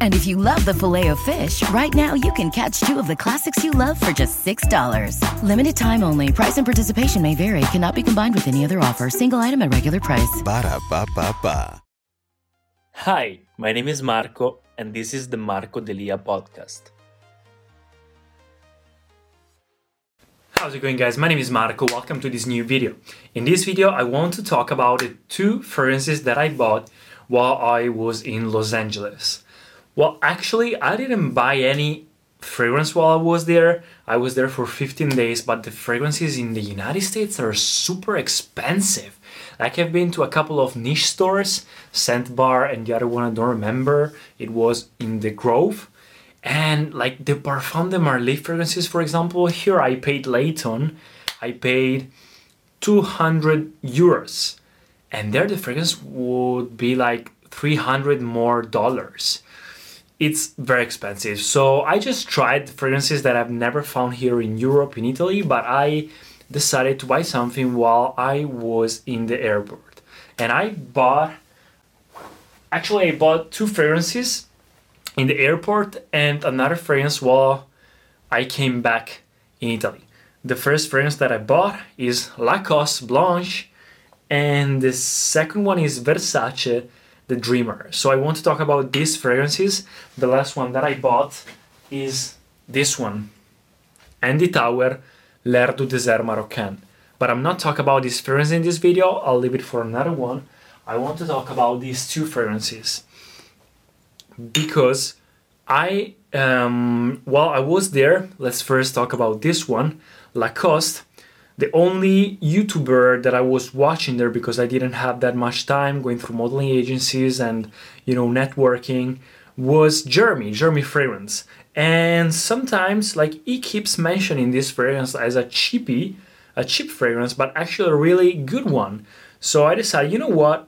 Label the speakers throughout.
Speaker 1: And if you love the Filet-O-Fish, right now you can catch two of the classics you love for just $6. Limited time only. Price and participation may vary. Cannot be combined with any other offer. Single item at regular price.
Speaker 2: Ba da ba ba ba.
Speaker 3: Hi, my name is Marco, and this is the Marco Delia podcast. How's it going guys? My name is Marco, welcome to this new video. In this video I want to talk about the two fragrances that I bought while I was in Los Angeles. Well, actually, I didn't buy any fragrance while I was there. I was there for 15 days, but the fragrances in the United States are super expensive. Like I've been to a couple of niche stores, Scent Bar and the other one I don't remember. It was in the Grove. And like the Parfum de Marly fragrances, for example, here I paid Layton, I paid 200 euros. And there the fragrance would be like 300 more dollars it's very expensive. So I just tried fragrances that I've never found here in Europe, in Italy, but I decided to buy something while I was in the airport. And I bought, actually, I bought two fragrances in the airport and another fragrance while I came back in Italy. The first fragrance that I bought is Lacoste Blanc, and the second one is Versace the Dreamer. So I want to talk about these fragrances. The last one that I bought is this one, Andy Tauer L'air du désert marocain. But I'm not talking about this fragrance in this video, I'll leave it for another one. I want to talk about these two fragrances because I, um, while I was there, let's first talk about this one, Lacoste the only YouTuber that I was watching there because I didn't have that much time going through modeling agencies and you know networking was Jeremy, Jeremy Fragrance. And sometimes like he keeps mentioning this fragrance as a cheapy, a cheap fragrance, but actually a really good one. So I decided, you know what?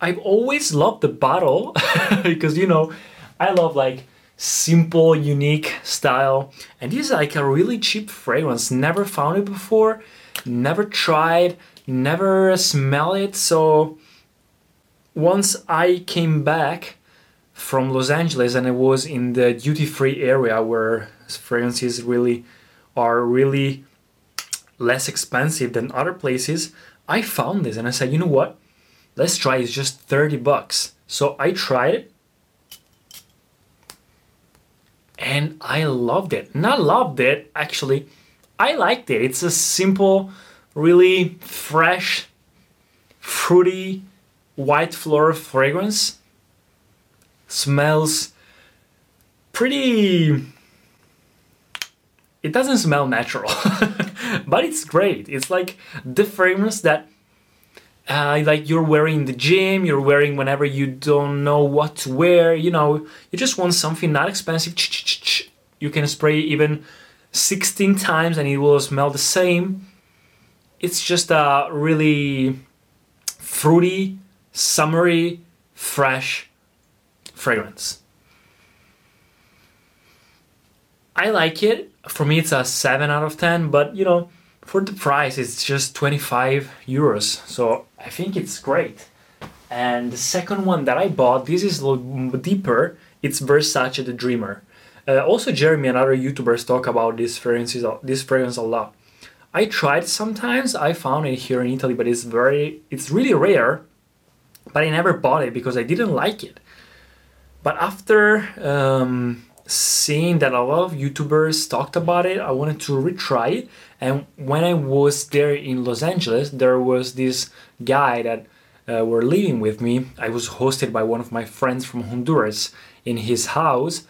Speaker 3: I've always loved the bottle because you know, I love like simple, unique style. And this is like a really cheap fragrance. Never found it before, never tried, never smell it. So once I came back from Los Angeles and I was in the duty free area where fragrances really are really less expensive than other places, I found this and I said, you know what? Let's try It's just 30 bucks. So I tried it and I loved it. Not loved it, actually. I liked it. It's a simple, really fresh, fruity, white floral fragrance. Smells pretty. It doesn't smell natural, but it's great. It's like the fragrance that uh, like you're wearing in the gym, you're wearing whenever you don't know what to wear, you know, you just want something not expensive. You can spray even 16 times and it will smell the same. It's just a really fruity, summery, fresh fragrance. I like it. For me, it's a 7 out of 10, but you know, for the price it's just 25 euros so i think it's great And the second one that I bought, this is a little deeper. It's Versace the Dreamer. Uh, also, Jeremy and other YouTubers talk about this fragrance, this fragrance a lot. I tried sometimes. I found it here in Italy, but it's very, it's really rare. But I never bought it because I didn't like it. But after um, seeing that a lot of YouTubers talked about it, I wanted to retry it. And when I was there in Los Angeles, there was this guy that uh, were living with me. I was hosted by one of my friends from Honduras in his house,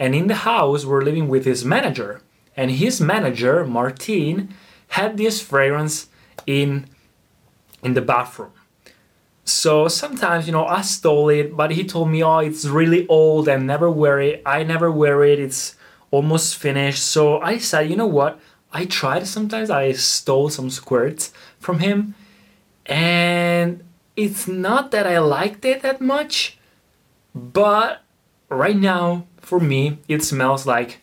Speaker 3: and in the house we're living with his manager. And his manager, Martin, had this fragrance in in the bathroom. So sometimes, you know, I stole it, but he told me, oh, it's really old and never wear it. I never wear it. It's almost finished. So I said, you know what? I tried sometimes. I stole some squirts from him. And it's not that I liked it that much, but right now, for me, it smells like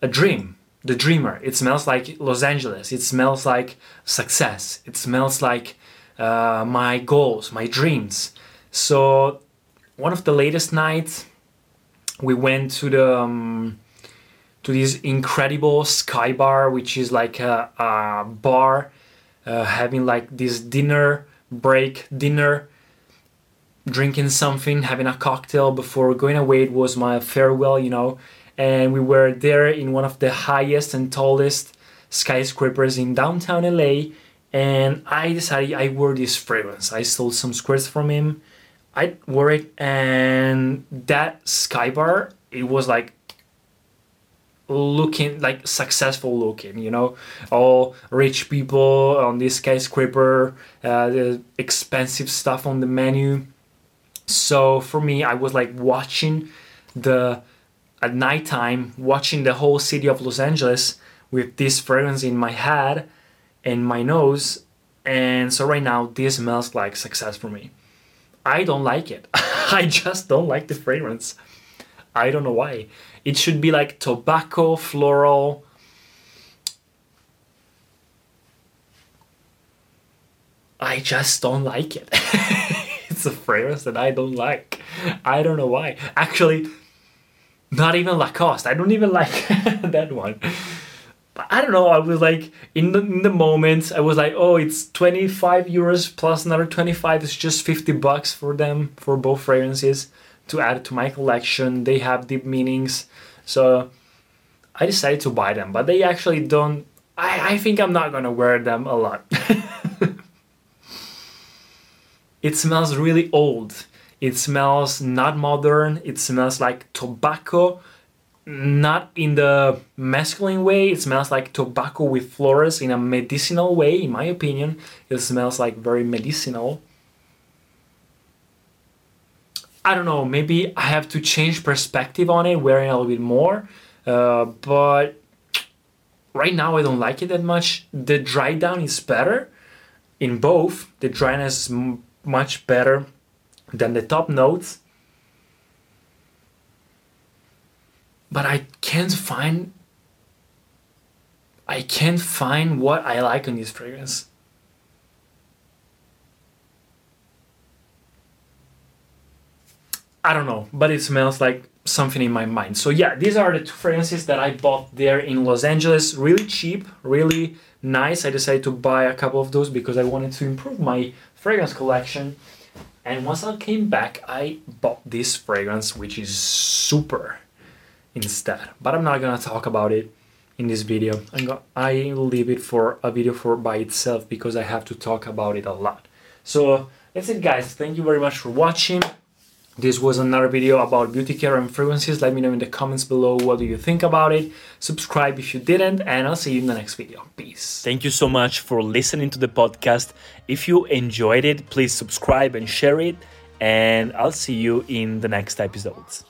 Speaker 3: a dream. The dreamer. It smells like Los Angeles. It smells like success. It smells like uh, my goals, my dreams. So, one of the latest nights, we went to the um, to this incredible sky bar, which is like a, a bar uh, having like this dinner break, dinner, drinking something, having a cocktail before going away. It was my farewell, you know, and we were there in one of the highest and tallest skyscrapers in downtown LA and I decided I wore this fragrance. I stole some squares from him. I wore it, and that sky bar, it was like looking like successful looking you know all rich people on this skyscraper uh, the expensive stuff on the menu so for me i was like watching the at nighttime watching the whole city of los angeles with this fragrance in my head and my nose. And so right now, this smells like success for me. I don't like it. I just don't like the fragrance. I don't know why. It should be like tobacco, floral. I just don't like it. a fragrance that I don't like. I don't know why. Actually, not even Lacoste. I don't even like that one. I don't know. I was like in the in the moment. I was like, oh, it's twenty five euros plus another twenty five. It's just fifty bucks for them for both fragrances to add to my collection. They have deep meanings, so I decided to buy them. But they actually don't. I I think I'm not gonna wear them a lot. It smells really old. It smells not modern. It smells like tobacco not in the masculine way. It smells like tobacco with flores in a medicinal way, in my opinion. It smells like very medicinal. I don't know, maybe I have to change perspective on it, wearing a little bit more. Uh, but right now I don't like it that much. The dry down is better in both. The dryness much better than the top notes but I can't find I can't find what I like on this fragrance. I don't know, but it smells like something in my mind. So yeah, these are the two fragrances that I bought there in Los Angeles. Really cheap, really nice. I decided to buy a couple of those because I wanted to improve my fragrance collection. And once I came back, I bought this fragrance, which is super instead. But I'm not gonna talk about it in this video. I'm go- I leave it for a video for by itself because I have to talk about it a lot. So that's it guys. Thank you very much for watching. This was another video about beauty care and fragrances. Let me know in the comments below what do you think about it. Subscribe if you didn't and I'll see you in the next video. Peace. Thank you so much for listening to the podcast. If you enjoyed it, please subscribe and share it and I'll see you in the next episodes.